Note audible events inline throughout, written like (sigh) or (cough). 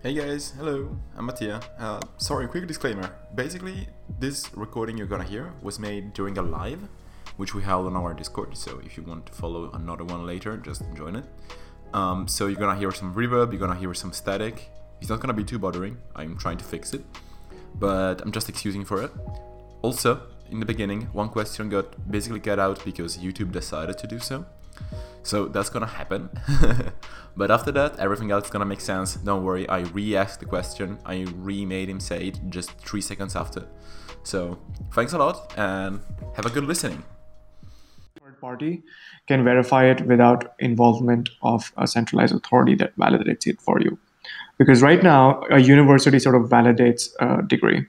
Hey guys, hello, I'm Mattia. Uh, sorry, quick disclaimer. Basically, this recording you're gonna hear was made during a live, which we held on our Discord, so if you want to follow another one later, just join it. Um, so you're gonna hear some reverb, you're gonna hear some static. It's not gonna be too bothering, I'm trying to fix it, but I'm just excusing for it. Also, in the beginning, one question got basically cut out because YouTube decided to do so. So that's gonna happen. (laughs) but after that, everything else is gonna make sense. Don't worry, I re asked the question, I remade him say it just three seconds after. So thanks a lot and have a good listening. Third party can verify it without involvement of a centralized authority that validates it for you. Because right now, a university sort of validates a degree.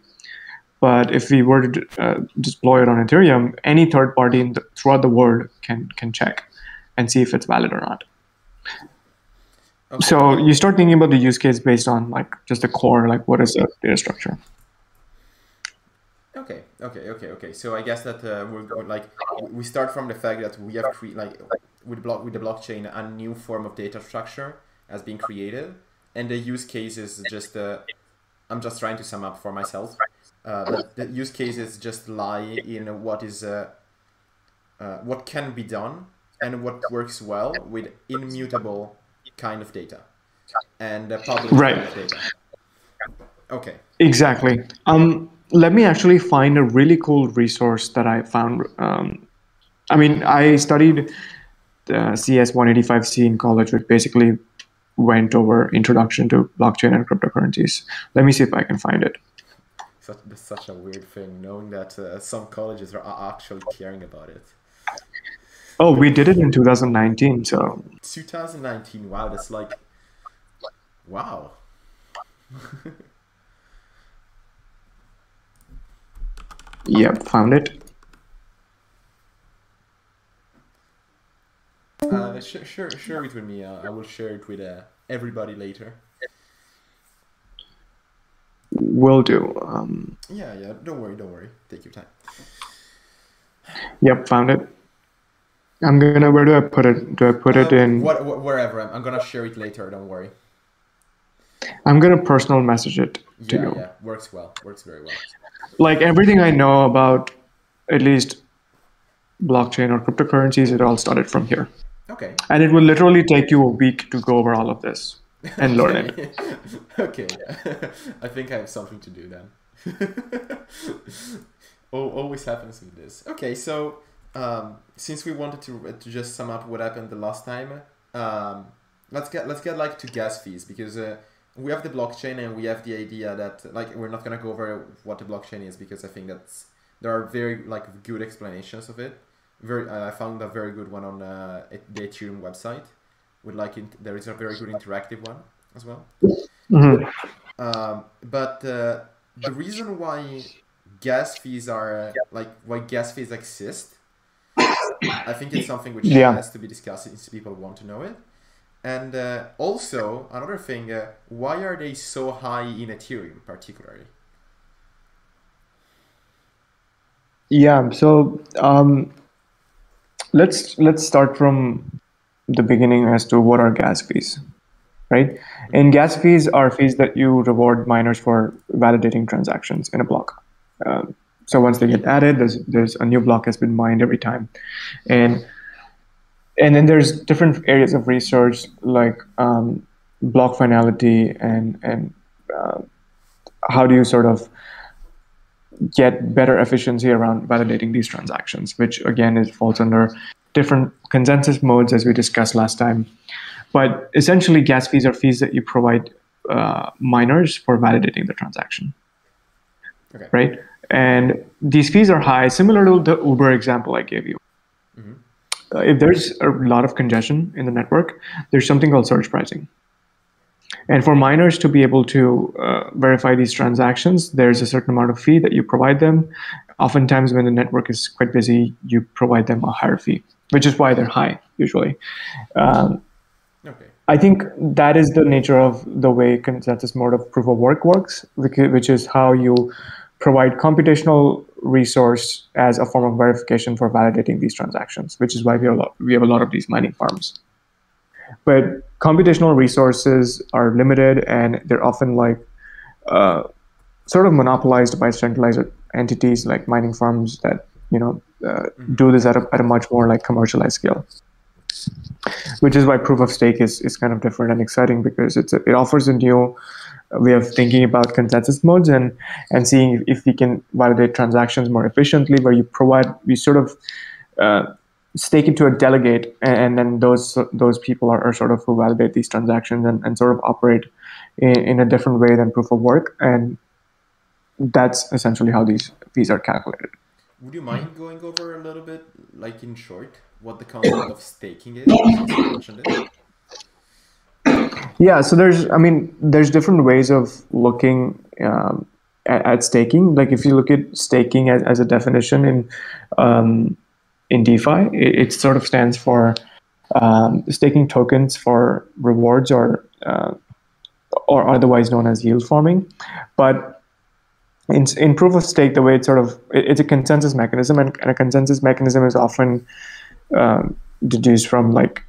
But if we were to uh, deploy it on Ethereum, any third party the, throughout the world can can check and see if it's valid or not. Okay. So you start thinking about the use case based on like just the core, like what is the data structure. Okay, okay, okay, okay. So I guess that uh, we're going like we start from the fact that we have cre- like with block with the blockchain a new form of data structure has been created, and the use case is just uh, I'm just trying to sum up for myself. Uh, the use cases just lie in what is uh, uh, what can be done and what works well with immutable kind of data and public right. kind of data. Okay. Exactly. Um, let me actually find a really cool resource that I found. Um, I mean, I studied the CS 185C in college, which basically went over introduction to blockchain and cryptocurrencies. Let me see if I can find it. Such, such a weird thing, knowing that uh, some colleges are actually caring about it. Oh, we did it in 2019. So 2019. Wow, that's like wow. (laughs) yep, found it. Uh, share, share, share it with me. Uh, I will share it with uh, everybody later. Will do. Um, yeah, yeah. Don't worry. Don't worry. Take your time. Yep, found it. I'm gonna. Where do I put it? Do I put uh, it in? What, wherever. I'm, I'm gonna share it later. Don't worry. I'm gonna personal message it to yeah, you. Yeah, works well. Works very well. Like everything I know about, at least blockchain or cryptocurrencies, it all started from here. Okay. And it will literally take you a week to go over all of this and learn it. (laughs) okay. (laughs) I think I have something to do then. (laughs) Always happens with this. Okay, so um, since we wanted to, to just sum up what happened the last time, um, let's get let's get like to gas fees because uh, we have the blockchain and we have the idea that like we're not gonna go over what the blockchain is because I think that's there are very like good explanations of it. Very, I found a very good one on uh, the Ethereum website. With like there is a very good interactive one as well. Mm-hmm. Um, but uh, the reason why gas fees are uh, like why gas fees exist I think it's something which yeah. has to be discussed since people want to know it. And uh, also another thing, uh, why are they so high in Ethereum, particularly? Yeah, so um, let's let's start from the beginning as to what are gas fees, right? And gas fees are fees that you reward miners for validating transactions in a block. Um, so once they get added, there's there's a new block has been mined every time, and and then there's different areas of research like um, block finality and and uh, how do you sort of get better efficiency around validating these transactions, which again is falls under different consensus modes as we discussed last time. But essentially, gas fees are fees that you provide uh, miners for validating the transaction. Okay. Right? And these fees are high, similar to the Uber example I gave you. Mm-hmm. Uh, if there's a lot of congestion in the network, there's something called surge pricing. And for miners to be able to uh, verify these transactions, there's a certain amount of fee that you provide them. Oftentimes, when the network is quite busy, you provide them a higher fee, which is why they're high usually. Um, okay. I think that is the nature of the way consensus mode of proof of work works, which is how you provide computational resource as a form of verification for validating these transactions, which is why we have a lot, we have a lot of these mining farms. but computational resources are limited and they're often like uh, sort of monopolized by centralized entities like mining farms that you know uh, do this at a, at a much more like commercialized scale which is why proof of stake is, is kind of different and exciting because it's a, it offers a new way of thinking about consensus modes and and seeing if, we can validate transactions more efficiently where you provide we sort of uh, stake it to a delegate and, then those those people are, are sort of who validate these transactions and, and sort of operate in, in a different way than proof of work. And that's essentially how these fees are calculated. Would you mind going over a little bit like in short what the concept of staking is yeah so there's i mean there's different ways of looking um, at, at, staking. Like if you look at staking as, as a definition in um, in defi it, it, sort of stands for um, staking tokens for rewards or uh, or otherwise known as yield farming but in, in proof of stake the way it's sort of it, it's a consensus mechanism and, and, a consensus mechanism is often um, deduced from like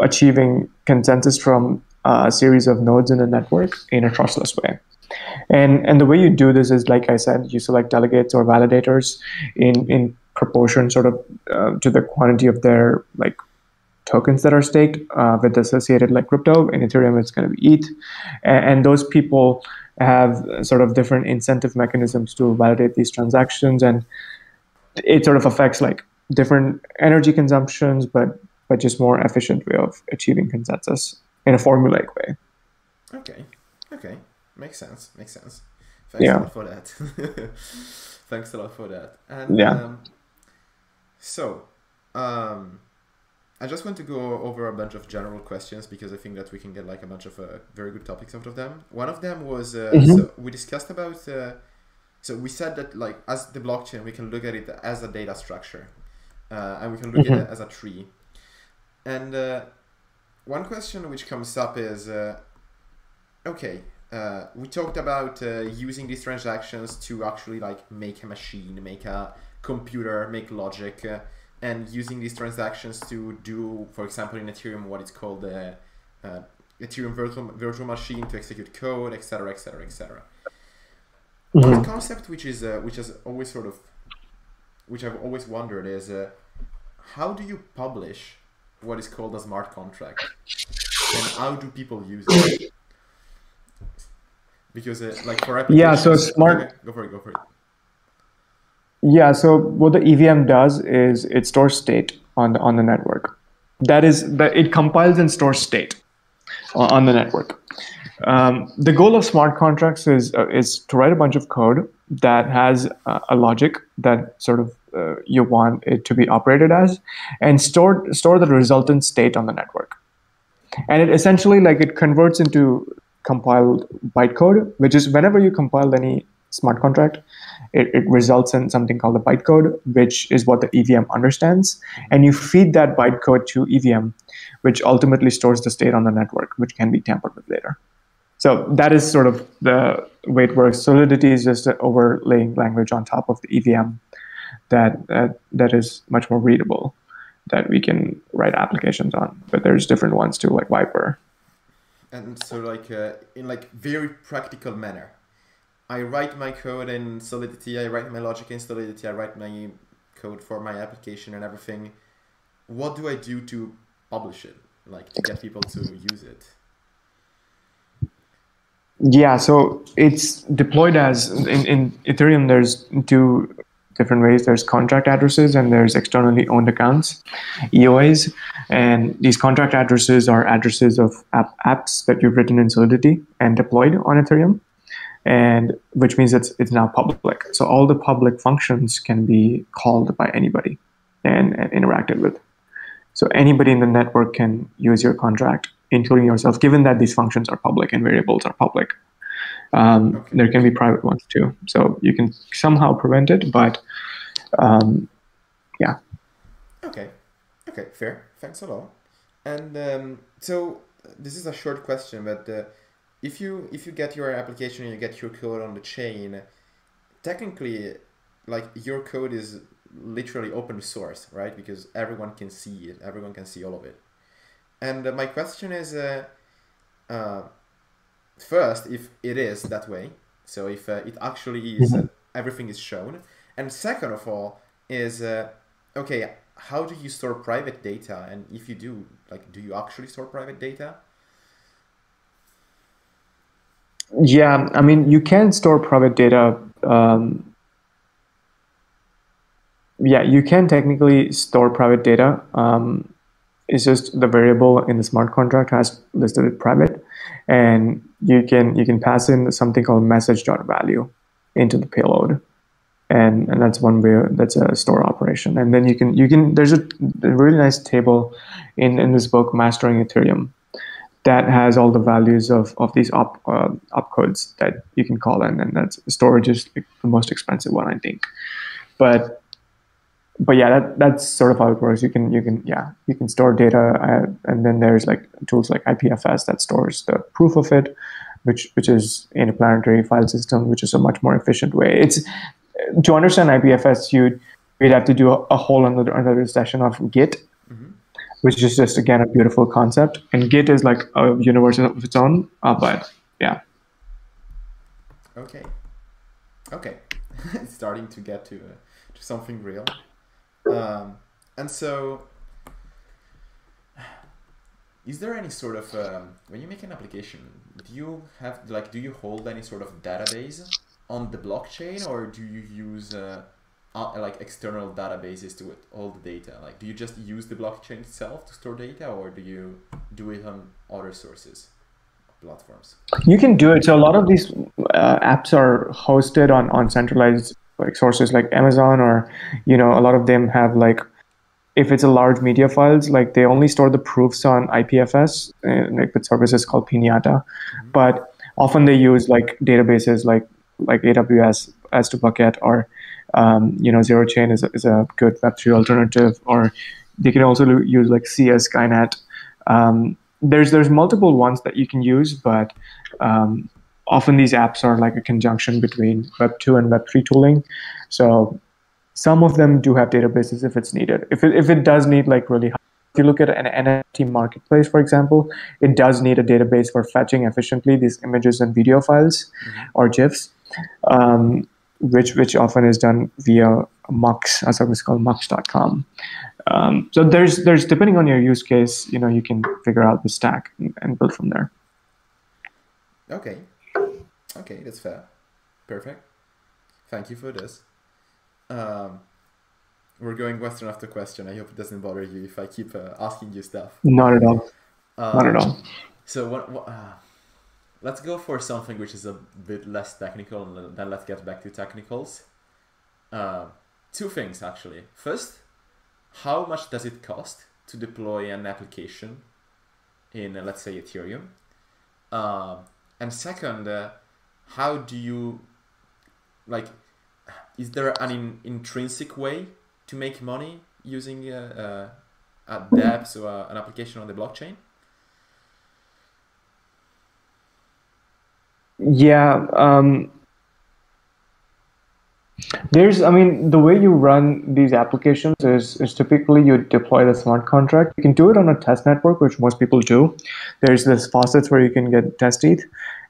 achieving consensus from a series of nodes in a network in a trustless way. And and the way you do this is, like I said, you select delegates or validators in in proportion, sort of, uh, to the quantity of their like tokens that are staked uh, with associated like crypto. In Ethereum, it's going to be ETH, and, and those people have sort of different incentive mechanisms to validate these transactions, and it sort of affects like different energy consumptions, but but just more efficient way of achieving consensus in a formulaic way. Okay, okay, makes sense. Makes sense. Thanks yeah. a lot for that. (laughs) Thanks a lot for that. And yeah. Um, so, um, I just want to go over a bunch of general questions because I think that we can get like a bunch of uh, very good topics out of them. One of them was uh, mm-hmm. so we discussed about. Uh, so we said that like as the blockchain, we can look at it as a data structure, uh, and we can look mm-hmm. at it as a tree. And uh, one question which comes up is uh, okay, uh, we talked about uh, using these transactions to actually like make a machine, make a computer, make logic, uh, and using these transactions to do, for example, in Ethereum, what is called the uh, Ethereum virtual, virtual machine to execute code, etc., etc., etc. One concept which is uh, which has always sort of which I've always wondered is how do you publish what is called a smart contract. And how do people use it? Because uh, like for yeah so smart go for it go for it. Yeah so what the evm does is it stores state on the on the network. That is that it compiles and stores state on the network. Um, the goal of smart contracts is uh, is to write a bunch of code that has uh, a logic that sort of uh, you want it to be operated as, and store store the resultant state on the network. And it essentially like it converts into compiled bytecode, which is whenever you compile any smart contract, it, it results in something called a bytecode, which is what the EVM understands. And you feed that bytecode to EVM, which ultimately stores the state on the network, which can be tampered with later. So that is sort of the way it works. Solidity is just an overlaying language on top of the EVM that, that that is much more readable that we can write applications on. But there's different ones too, like Vyper. And so, like uh, in like very practical manner, I write my code in Solidity. I write my logic in Solidity. I write my code for my application and everything. What do I do to publish it? Like to get people to use it? Yeah, so it's deployed as in, in Ethereum. There's two different ways. There's contract addresses and there's externally owned accounts, EOAs. And these contract addresses are addresses of app, apps that you've written in Solidity and deployed on Ethereum, and which means it's it's now public. So all the public functions can be called by anybody and, and interacted with. So anybody in the network can use your contract including yourself, given that these functions are public and variables are public. Um, okay. There can be private ones too. So you can somehow prevent it, but um, yeah. Okay. Okay, fair. Thanks a lot. And um, so this is a short question, but uh, if you if you get your application and you get your code on the chain, technically, like your code is literally open source, right? Because everyone can see it. Everyone can see all of it And uh, my question is, uh, uh, first, if it is that way, so if uh, it actually is, uh, everything is shown, and second of all, is uh, okay, how do you store private data? And if you do, like, do you actually store private data? Yeah, I mean, you can store private data. Um, yeah, you can technically store private data. Um, it's just the variable in the smart contract has listed it private, and you can you can pass in something called message dot value into the payload, and and that's one way that's a store operation. And then you can you can there's a, a really nice table in in this book mastering Ethereum that has all the values of, of these op uh, opcodes that you can call in, and that's storage is the most expensive one, I think. But but yeah, that, that's sort of how it works. You can you can yeah you can store data, uh, and then there's like tools like IPFS that stores the proof of it, which which is in a planetary file system, which is a much more efficient way. It's to understand IPFS, you'd we'd have to do a, a whole another another session of Git, mm-hmm. which is just again a beautiful concept. And Git is like a universe of its own. Uh, but yeah. Okay. Okay. it's (laughs) starting to get to uh, to something real. Um, and so, is there any sort of um, when you make an application, do you have like do you hold any sort of database on the blockchain, or do you use uh, uh, like external databases to hold the data? Like, do you just use the blockchain itself to store data, or do you do it on other sources? platforms you can do it so a lot of these uh, apps are hosted on on centralized like sources like Amazon or you know a lot of them have like if it's a large media files like they only store the proofs on IPFS uh, like with services called Pinata mm-hmm. but often they use like databases like like AWS S2 bucket or um, you know zero chain is, is a good web3 alternative or they can also use like Sia Skynet um, there's there's multiple ones that you can use but um, often these apps are like a conjunction between Web 2 and Web 3 tooling. So some of them do have databases if it's needed. If it, if it does need like really high, if you look at an NFT marketplace, for example, it does need a database for fetching efficiently these images and video files mm-hmm. or GIFs, um, which which often is done via Mux, a service called Mux.com. Um, so there's there's depending on your use case, you know, you can figure out the stack and, and build from there. Okay, Okay, that's fair. Perfect. Thank you for this. Um, we're going Western after question. I hope it doesn't bother you if I keep uh, asking you stuff. Not at all. Um, Not at all. So what? what uh, let's go for something which is a bit less technical, and then let's get back to technicals. Uh, two things actually. First, how much does it cost to deploy an application in, uh, let's say, Ethereum? Uh, and second, uh, how do you like is there an in, intrinsic way to make money using uh, a dApps or uh, an application on the blockchain? Yeah um, there's i mean the way you run these applications is, is typically you deploy the smart contract. You can do it on a test network which most people do. There's this faucets where you can get test ETH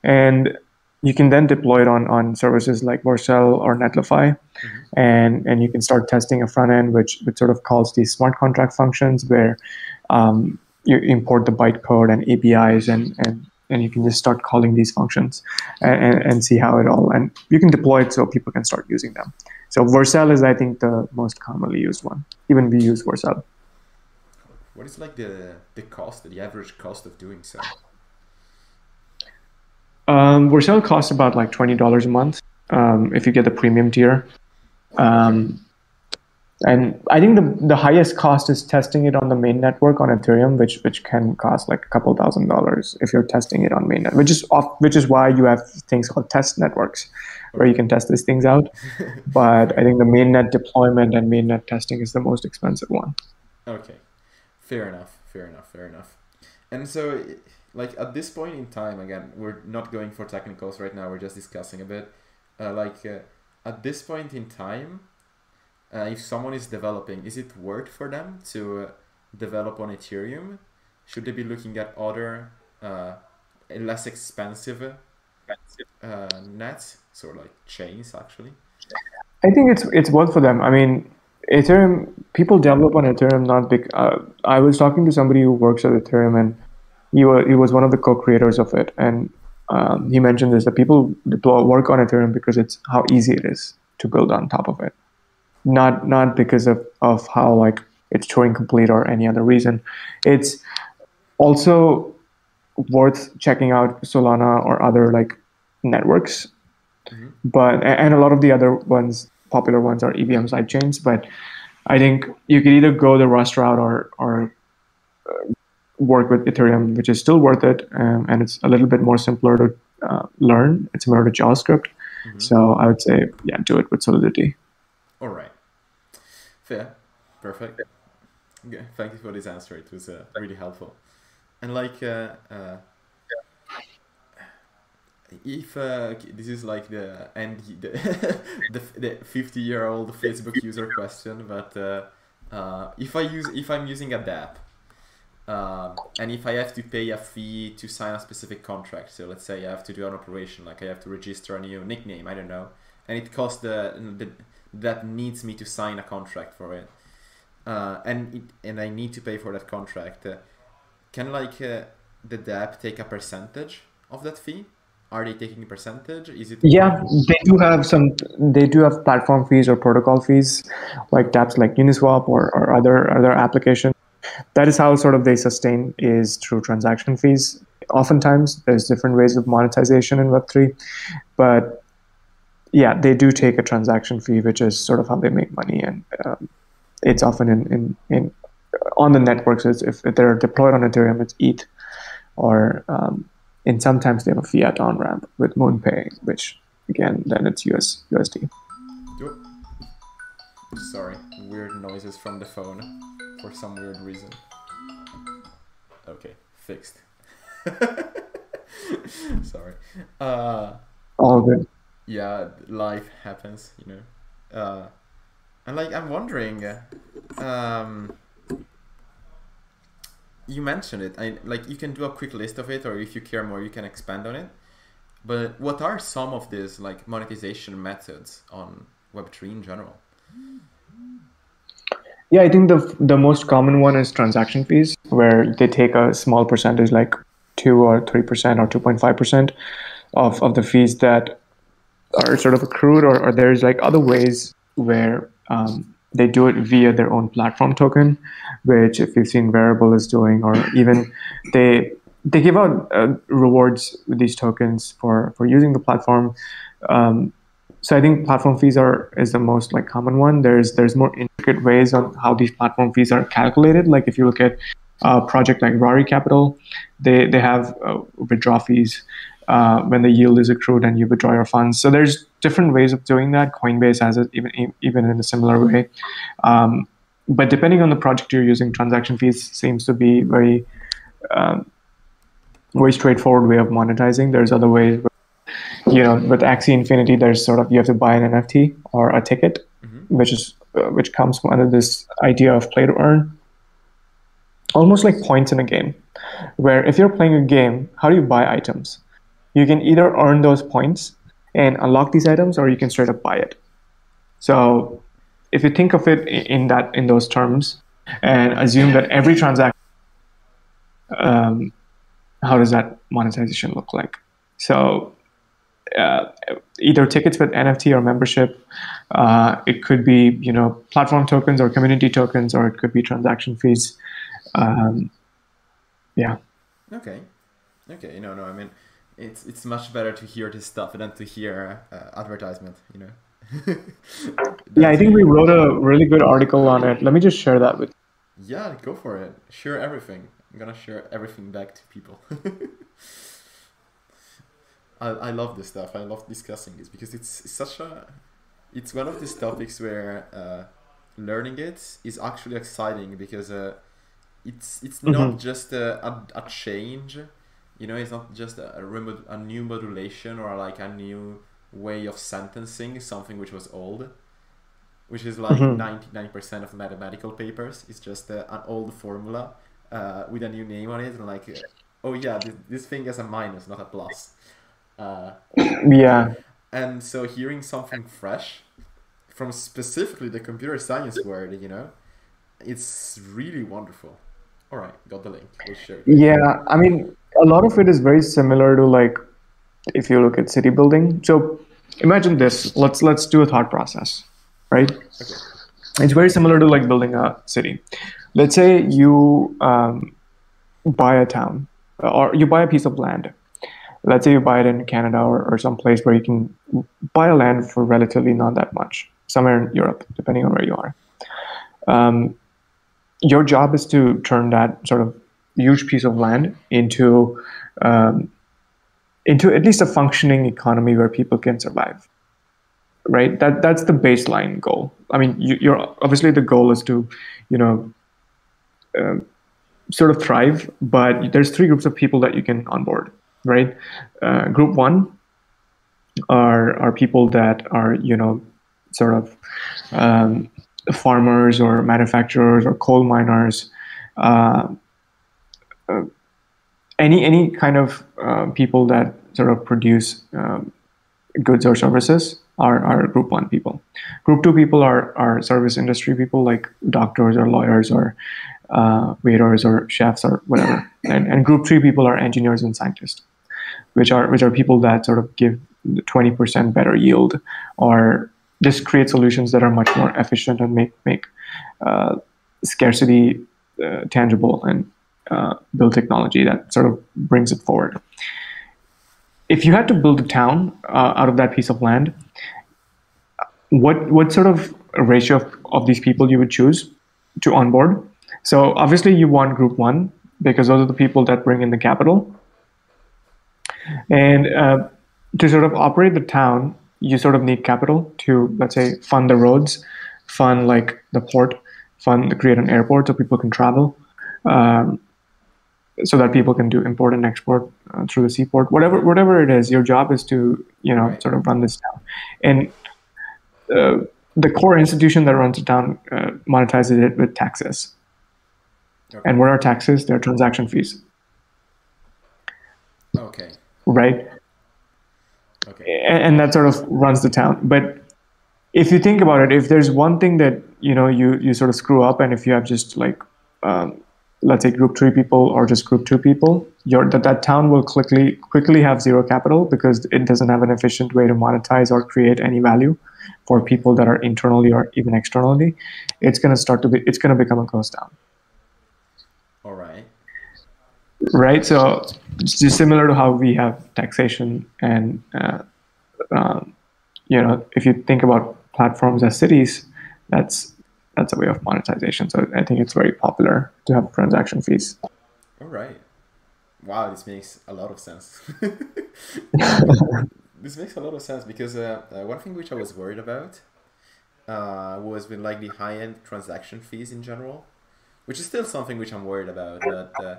and you can then deploy it on, on services like Vercel or Netlify, mm-hmm. and, and you can start testing a front end which, which sort of calls these smart contract functions where um, you import the bytecode and APIs and, and, and you can just start calling these functions and, and, and see how it all, and you can deploy it so people can start using them. So Vercel is, I think, the most commonly used one. Even we use Vercel. What is like the, the cost, the average cost of doing so? Um, Vercel costs about like twenty dollars a month um, if you get the premium tier. Um, and I think the the highest cost is testing it on the main network on Ethereum, which which can cost like a couple thousand dollars if you're testing it on mainnet, which is off, which is why you have things called test networks, where you can test these things out. (laughs) but I think the mainnet deployment and mainnet testing is the most expensive one. Okay, fair enough, fair enough, fair enough. And so like at this point in time again we're not going for technicals right now we're just discussing a bit uh, like uh, at this point in time uh, if someone is developing is it worth for them to uh, develop on ethereum should they be looking at other uh, less expensive uh, nets, sort of like chains actually? I think it's it's worth for them. I mean, Ethereum people develop on Ethereum not big. Uh, I was talking to somebody who works at Ethereum, and he was he was one of the co-creators of it, and um, he mentioned this that people deploy work on Ethereum because it's how easy it is to build on top of it, not not because of of how like it's Turing complete or any other reason. It's also worth checking out Solana or other like networks. Mm-hmm. But and a lot of the other ones, popular ones, are EVM sidechains. But I think you could either go the Rust route or or uh, work with Ethereum, which is still worth it, um, and it's a little bit more simpler to uh, learn. It's similar to JavaScript. Mm-hmm. So I would say, yeah, do it with Solidity. All right. Fair. Perfect. Okay. Thank you for this answer. It was uh, really helpful. And like, uh, uh, if uh, this is like the and (laughs) the the, the 50 year old Facebook user question, but uh, uh, if I use if I'm using a dApp, um, and if I have to pay a fee to sign a specific contract, so let's say I have to do an operation, like I have to register a new nickname, I don't know, and it costs the, the that needs me to sign a contract for it, uh, and it, and I need to pay for that contract. Uh, can like the dApp take a percentage of that fee? Are they taking a percentage? Is it? Yeah, they do have some. They do have platform fees or protocol fees, like dApps like Uniswap or, or other other applications. That is how sort of they sustain is through transaction fees. Oftentimes, there's different ways of monetization in Web three, but yeah, they do take a transaction fee, which is sort of how they make money, and um, it's often in, in, in on the networks. If, if they're deployed on Ethereum, it's ETH, or um, and sometimes they have a fiat on ramp with MoonPay, which again then it's US USD. Sorry, weird noises from the phone for some weird reason. Okay, fixed. (laughs) Sorry. Uh, All good. Yeah, life happens, you know. Uh, and like I'm wondering, um, you mentioned it. I like you can do a quick list of it, or if you care more, you can expand on it. But what are some of these like monetization methods on Web three in general? Yeah, I think the the most common one is transaction fees, where they take a small percentage, like two or three percent or two point five percent of of the fees that are sort of accrued, or, or there's like other ways where um, they do it via their own platform token, which if you've seen Rarible is doing, or even they they give out uh, rewards with these tokens for for using the platform. Um, so I think platform fees are is the most like common one. There's there's more intricate ways on how these platform fees are calculated. Like if you look at a project like Rari Capital, they they have uh, withdraw fees uh, when the yield is accrued and you withdraw your funds. So there's different ways of doing that. Coinbase has it even even in a similar way. Um, but depending on the project you're using, transaction fees seems to be very um, very straightforward way of monetizing. There's other ways. You know, with Axie Infinity, there's sort of you have to buy an NFT or a ticket, mm-hmm. which is uh, which comes under this idea of play to earn, almost like points in a game. Where if you're playing a game, how do you buy items? You can either earn those points and unlock these items, or you can straight up buy it. So if you think of it in that in those terms, and assume that every transaction, um, how does that monetization look like? So uh, either tickets with NFT or membership. Uh, it could be you know platform tokens or community tokens, or it could be transaction fees. Um, yeah. Okay. Okay. No, no. I mean, it's it's much better to hear this stuff than to hear uh, advertisement. You know. (laughs) yeah, I think we wrote a really good article on it. Let me just share that with. Yeah, go for it. Share everything. I'm gonna share everything back to people. (laughs) I, I love this stuff. I love discussing this because it's, it's such a it's one of these topics where uh, learning it is actually exciting because uh, it's it's mm-hmm. not just a, a, a change you know it's not just a, a, a new modulation or like a new way of sentencing something which was old which is like mm-hmm. 99% of mathematical papers it's just a, an old formula uh, with a new name on it, and like, oh yeah, this, this thing has a minus, not a plus. Uh, yeah. And so hearing something fresh from specifically the computer science world, you know, it's really wonderful. All right, got the link. We'll share. It. Yeah, I mean, a lot of it is very similar to like if you look at city building. So imagine this. Let's let's do a thought process, right? Okay. It's very similar to like building a city. Let's say you um, buy a town or you buy a piece of land. Let's say you buy it in Canada or, or some place where you can buy a land for relatively not that much, somewhere in Europe, depending on where you are. Um, your job is to turn that sort of huge piece of land into um, into at least a functioning economy where people can survive right? That that's the baseline goal. I mean you, are obviously the goal is to you know uh, sort of thrive but there's three groups of people that you can onboard right? Uh, group one are are people that are you know sort of um, farmers or manufacturers or coal miners uh, uh any any kind of uh, people that sort of produce um, goods or services are, are group one people. Group two people are, are service industry people like doctors or lawyers or uh, waiters or chefs or whatever. And, and group three people are engineers and scientists, which are which are people that sort of give 20% better yield or just create solutions that are much more efficient and make make uh, scarcity uh, tangible and uh, build technology that sort of brings it forward. If you had to build a town uh, out of that piece of land, what what sort of ratio of, of these people you would choose to onboard? So obviously you want group one because those are the people that bring in the capital. And uh, to sort of operate the town, you sort of need capital to let's say fund the roads, fund like the port, fund create an airport so people can travel. Um, so that people can do import and export uh, through the seaport. Whatever whatever it is your job is to you know right. sort of run this down. And uh, the core institution that runs it down uh, monetizes it with taxes. Okay. and what are taxes? They're transaction fees. Okay. Right? Okay. And, and that sort of runs the town. But if you think about it if there's one thing that you know you you sort of screw up and if you have just like um, let's say group three people or just group two people, your that, that town will quickly quickly have zero capital because it doesn't have an efficient way to monetize or create any value for people that are internally or even externally. It's gonna start to be it's gonna become a ghost town. All right. Right. So just similar to how we have taxation and uh, um, you know if you think about platforms as cities, that's that's a way of monetization. So I think it's very popular to have transaction fees. All right. Wow, this makes a lot of sense. (laughs) this makes a lot of sense because uh, uh, one thing which I was worried about uh, was with like the high end transaction fees in general, which is still something which I'm worried about. That uh,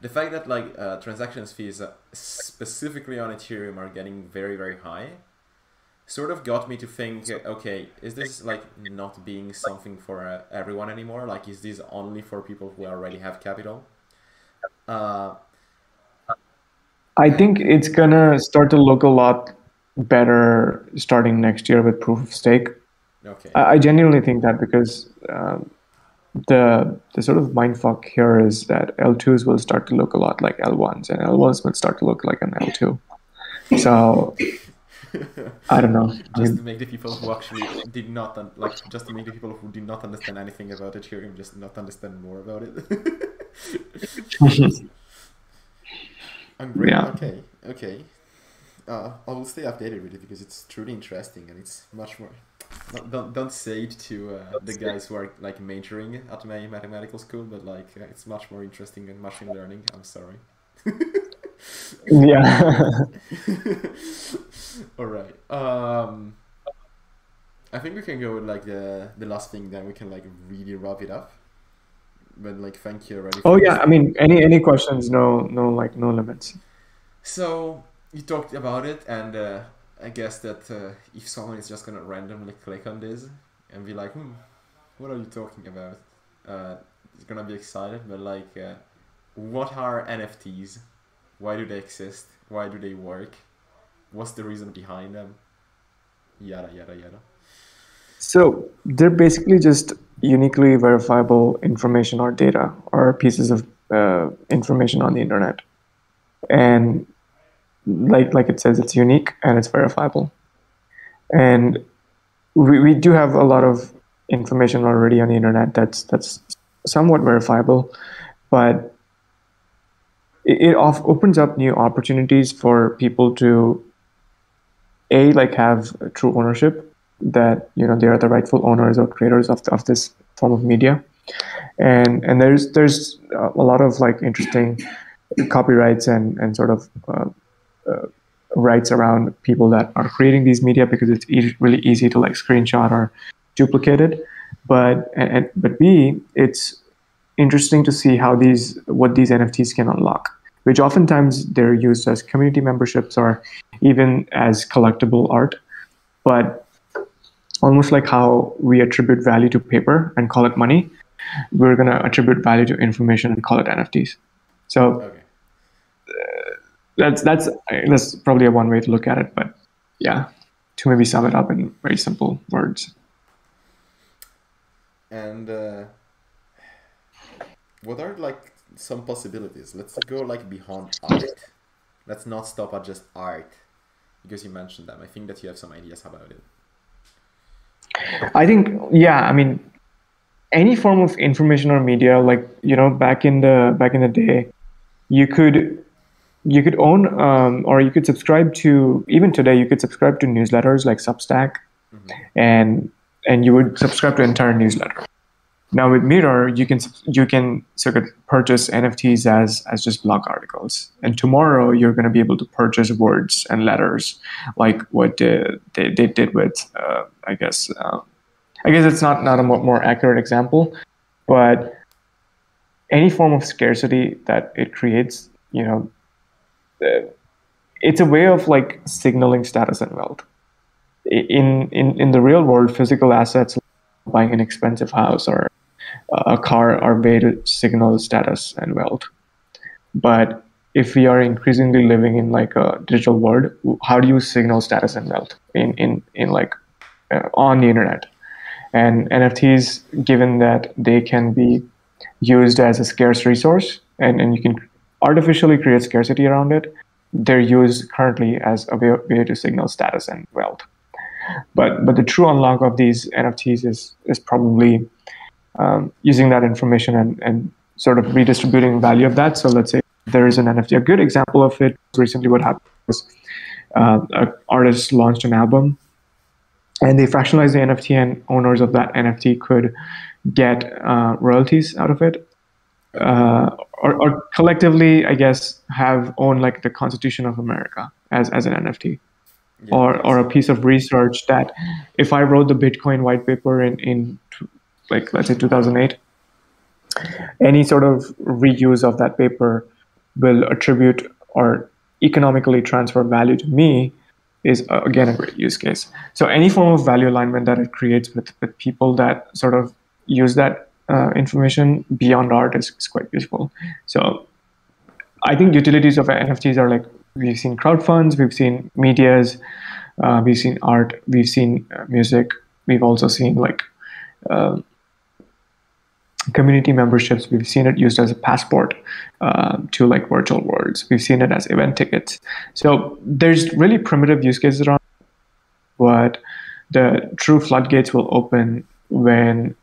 the fact that like uh, transactions fees uh, specifically on Ethereum are getting very very high sort of got me to think, okay, is this like not being something for uh, everyone anymore? Like, is this only for people who already have capital? Uh, I think it's gonna start to look a lot better starting next year with proof of stake. Okay. I, I genuinely think that because um, the the sort of mindfuck here is that L2s will start to look a lot like L1s, and L1s will start to look like an L2. So I don't know. (laughs) just to make the people who actually did not like, just to make the people who did not understand anything about Ethereum just not understand more about it. (laughs) Yeah. Okay. Okay. Uh, I will stay updated with it because it's truly interesting and it's much more. Don't don't say it to uh, the guys who are like majoring at my mathematical school, but like uh, it's much more interesting than machine learning. I'm sorry. (laughs) yeah. All right. Um, I think we can go with like the the last thing. Then we can like really wrap it up. But like, thank you already. Oh yeah, I mean, any any questions? No, no, like no limits. So you talked about it, and uh, I guess that uh, if someone is just gonna randomly click on this and be like, "Hmm, what are you talking about?" Uh, is gonna be excited, but like, uh, what are NFTs? Why do they exist? Why do they work? What's the reason behind them? Yada yada yada. So they're basically just uniquely verifiable information or data or pieces of uh, information on the internet, and like like it says, it's unique and it's verifiable. And we, we do have a lot of information already on the internet that's that's somewhat verifiable, but it, it off, opens up new opportunities for people to a like have true ownership that you know they are the rightful owners or creators of, of this form of media. And and there's there's a lot of like interesting copyrights and and sort of uh, uh, rights around people that are creating these media because it's e- really easy to like screenshot or duplicate it. But and, but b it's interesting to see how these what these nfts can unlock which oftentimes they're used as community memberships or even as collectible art but almost like how we attribute value to paper and call it money, we're going to attribute value to information and call it NFTs. So okay. uh, that's that's that's probably a one way to look at it. But yeah, to maybe sum it up in very simple words. And uh, what are like some possibilities? Let's go like beyond art. Let's not stop at just art because you mentioned them. I think that you have some ideas about it. I think, yeah, I mean, any form of information or media, like you know, back in the back in the day, you could you could own um, or you could subscribe to even today you could subscribe to newsletters like Substack, mm-hmm. and and you would subscribe to entire newsletter. Now with Mirror, you can you can sort of purchase NFTs as as just blog articles, and tomorrow you're going to be able to purchase words and letters, like what they, they, they did with, uh, I guess, uh, I guess it's not not a more accurate example, but any form of scarcity that it creates, you know, it's a way of like signaling status and wealth. In in in the real world, physical assets, buying an expensive house or a car way to signal status and wealth. But if we are increasingly living in like a digital world, how do you signal status and wealth in in in like uh, on the internet? And NFTs, given that they can be used as a scarce resource, and, and you can artificially create scarcity around it, they're used currently as a way, way to signal status and wealth. But but the true unlock of these NFTs is is probably um, using that information and, and sort of redistributing value of that. So let's say there is an NFT. A good example of it recently, what happened was uh, an artist launched an album and they fractionalized the NFT, and owners of that NFT could get uh, royalties out of it. Uh, or, or, collectively, I guess, have owned like the Constitution of America as, as an NFT. Yeah, or, or a piece of research that if I wrote the Bitcoin white paper in, in like let's say 2008 any sort of reuse of that paper will attribute or economically transfer value to me is uh, again a great use case. So any form of value alignment that it creates with, with people that sort of use that uh, information beyond art is, is quite useful so i think utilities of nfts are like we've seen crowd funds we've seen medias uh, we've seen art we've seen uh, music we've also seen like uh, community memberships we've seen it used as a passport uh, to like virtual worlds. We've seen it as event tickets. So there's really primitive use cases around but the true floodgates will open when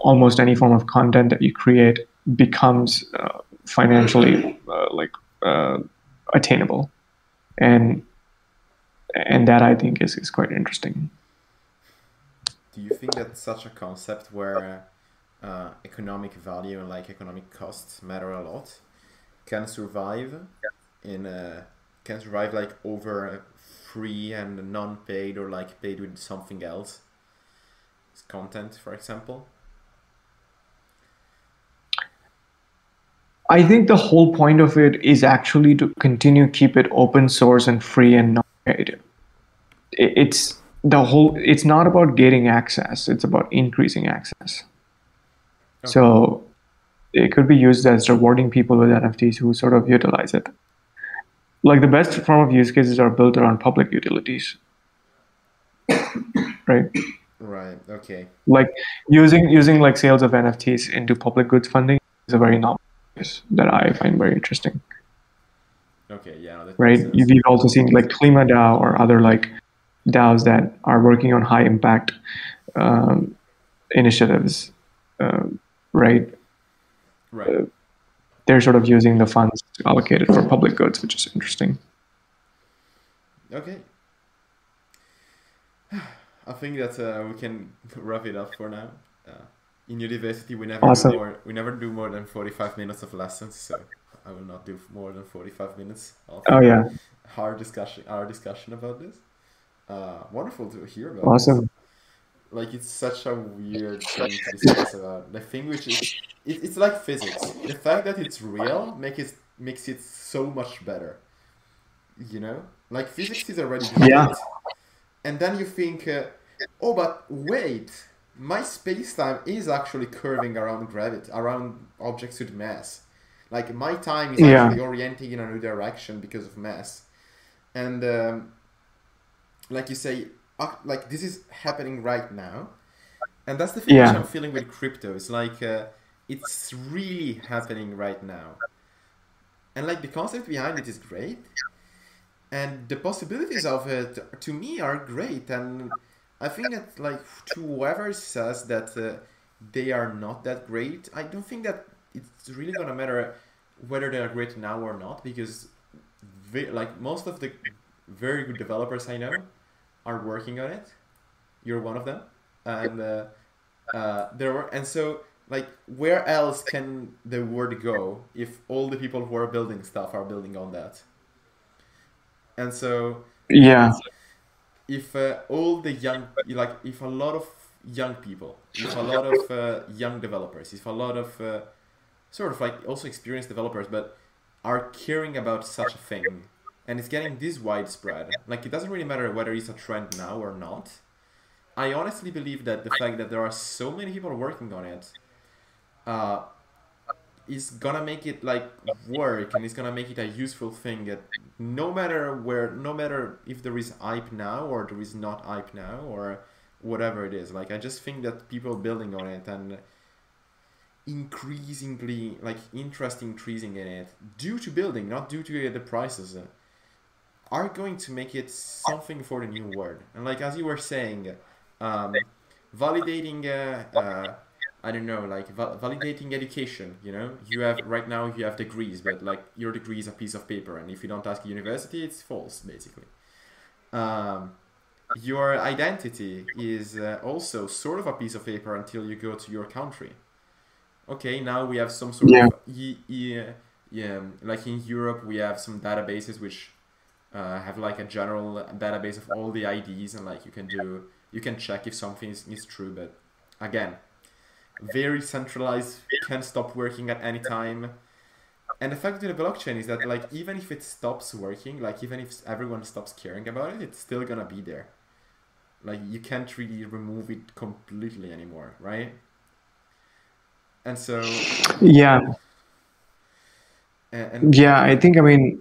almost any form of content that you create becomes uh, financially uh, like uh, attainable. And and that i think is, is quite interesting. Do you think that such a concept where uh, economic value and like economic costs matter a lot. Can survive yeah. in a can survive like over free and non-paid or like paid with something else. Content for example. I think the whole point of it is actually to continue keep it open source and free and non-paid it's the whole it's not about getting access it's about increasing access so it could be used as rewarding people with NFTs who sort of utilize it. Like the best form of use cases are built around public utilities, (coughs) right? Right. Okay. Like using using like sales of NFTs into public goods funding is a very novel use that I find very interesting. Okay. Yeah. right? We've also seen like Klima DAO or other like DAOs that are working on high impact um, initiatives, um, right? Right. They're sort of using the funds allocated for public goods, which is interesting. Okay. (sighs) I think that uh, we can wrap it up for now. Uh, in university, we never Awesome. do more. We never do more than forty-five minutes of lessons, so I will not do more than forty-five minutes of Oh yeah, hard discussion. Our discussion about this. Uh, wonderful to hear about. awesome. Like it's such a weird thing to discuss about. The thing which is, it, it's like physics. The fact that it's real makes it makes it so much better. You know, like physics is already Yeah. and then you think, uh, oh, but wait, my space time is actually curving around gravity, around objects with mass. Like my time is Yeah. actually orienting in a new direction because of mass, and um, like you say, like this is happening right now, and that's the thing Yeah. I'm feeling with crypto. It's like uh, it's really happening right now, and like the concept behind it is great, and the possibilities of it to me are great, and I think that like to whoever says that uh, they are not that great, I don't think that it's really gonna matter whether they are great now or not because ve- like most of the very good developers I know are working on it. You're one of them, and uh, uh, there were and so like where else can the word go if all the people who are building stuff are building on that? And so Yeah, if uh, all the young like if a lot of young people if a lot of uh, young developers if a lot of uh, sort of like also experienced developers but are caring about such a thing and it's getting this widespread. Like it doesn't really matter whether it's a trend now or not. I honestly believe that the fact that there are so many people working on it uh, is gonna make it like work and it's gonna make it a useful thing that no matter where no matter if there is hype now or there is not hype now or whatever it is. Like i just think that people building on it and increasingly like interest increasing in it due to building not due to the prices are going to make it something for the new world and like as you were saying um, validating uh, uh, I don't know, like val- validating education. You know, you have right now you have degrees, but like your degree is a piece of paper, and if you don't ask a university, it's false, basically. Um, your identity is uh, also sort of a piece of paper until you go to your country. Okay, now we have some sort Yeah. of e- yeah, like in Europe, we have some databases which uh, have like a general database of all the IDs, and like you can do you can check if something is, is true, but again very centralized, can stop working at any time. And the fact with the blockchain is that like even if it stops working, like even if everyone stops caring about it, it's still gonna be there. Like you can't really remove it completely anymore, right? And so yeah, and, and yeah. I think I mean,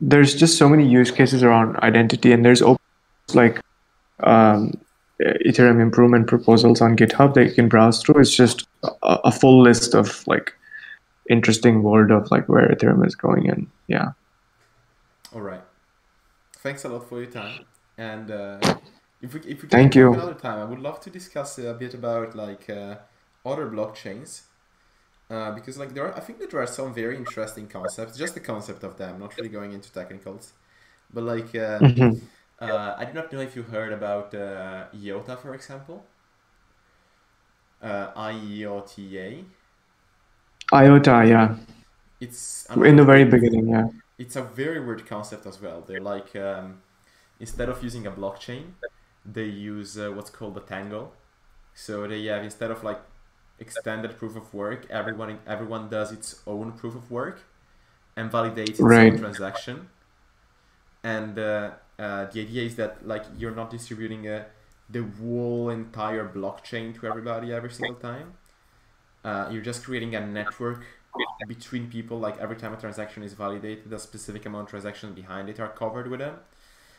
there's just so many use cases around identity, and there's open like um, Ethereum improvement proposals on GitHub that you can browse through. It's just a, a full list of like interesting world of like where Ethereum is going, and yeah. all right. Thanks a lot for your time. And uh, if we if we can Thank you. another time, I would love to discuss a bit about like uh, other blockchains. Uh, because like there are, I think that there are some very interesting concepts. Just the concept of them, not really going into technicals, but like uh, Mhm. uh, I do not know if you heard about uh, IOTA, for example. Uh, IOTA. IOTA, yeah, It's in the another- very beginning, yeah. it's a very weird concept as well. They're like um, instead of using a blockchain, they use uh, what's called a tangle. So they have instead of like extended proof of work, everyone everyone does its own proof of work and validates its Right. own transaction. And uh, uh, the idea is that like you're not distributing uh, the whole entire blockchain to everybody every single time. Uh, you're just creating a network between people. Like every time a transaction is validated, a specific amount of transactions behind it are covered with them.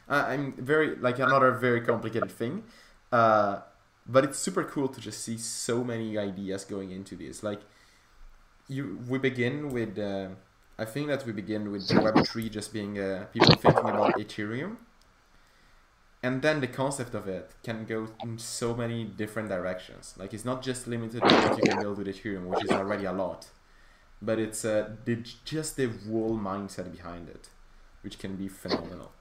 Uh, I'm very like another very complicated thing, uh, but it's super cool to just see so many ideas going into this. Like you, we begin with. Uh, I think that we begin with the Web three just being uh, people thinking about Ethereum and then the concept of it can go in so many different directions. Like it's not just limited to what you can build with Ethereum, which is already a lot, but it's uh, the, just the whole mindset behind it, which can be phenomenal.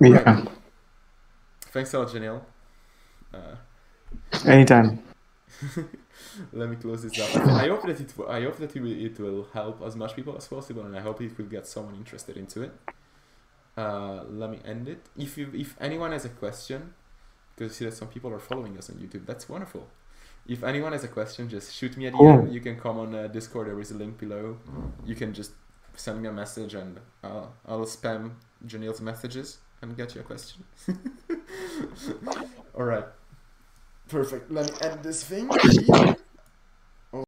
Yeah. Right. Thanks a lot, Jenil. Uh, Anytime. (laughs) let me close this up. I hope that it. I hope that it will, it will help as much people as possible, and I hope it will get someone interested into it. Uh, let me end it. If you, if anyone has a question, because I see that some people are following us on YouTube, that's wonderful. If anyone has a question, just shoot me a DM. Cool. You can come on uh, Discord. There is a link below. You can just send me a message, and uh, I'll spam Jenil's messages and get your question. (laughs) All right. Perfect. Let me end this thing. (coughs)